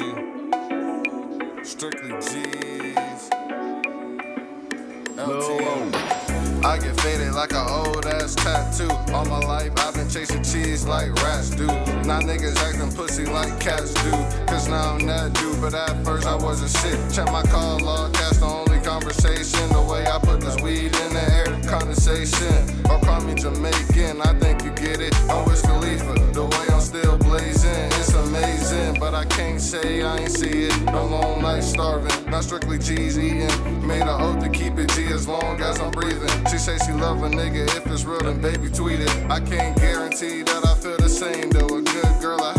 OG. Strictly G's. I get faded like an old ass tattoo. All my life I've been chasing cheese like rats do. Now niggas acting pussy like cats do. Cause now I'm that dude, but at first I wasn't shit. Check my call log, that's the only conversation. The way I put this weed in the air, condensation. But I can't say I ain't see it. No long night starving, not strictly G's eating. Made an oath to keep it G as long as I'm breathing. She say she love a nigga, if it's real, then baby tweet it. I can't guarantee that I feel the same though. A good girl, I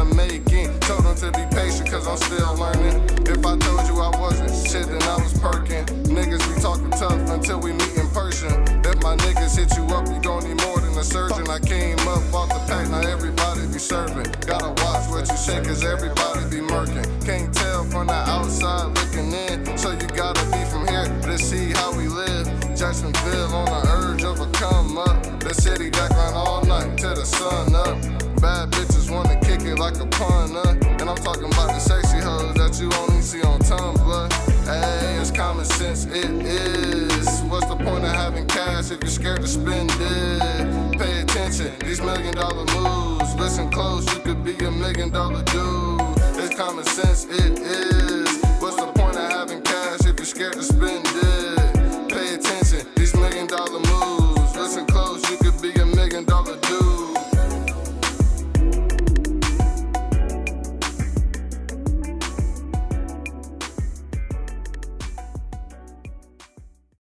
in the making. Told them to be patient, cause I'm still learning. If I told you I wasn't shit, then I was perking. Niggas be talking tough until we meet in person. If my niggas hit you up, you gon' need more than a surgeon. I came up off the pack, now everybody be serving. Gotta watch what you say, cause everybody be murking. Can't tell from the outside looking in, so you gotta be from here to see how we live. Jacksonville on the urge of a come up. The city that grind all like a punter. And I'm talking about the sexy hoes that you only see on Tumblr. Hey, it's common sense, it is. What's the point of having cash if you're scared to spend it? Pay attention, these million dollar moves. Listen close, you could be a million dollar dude. It's common sense, it is.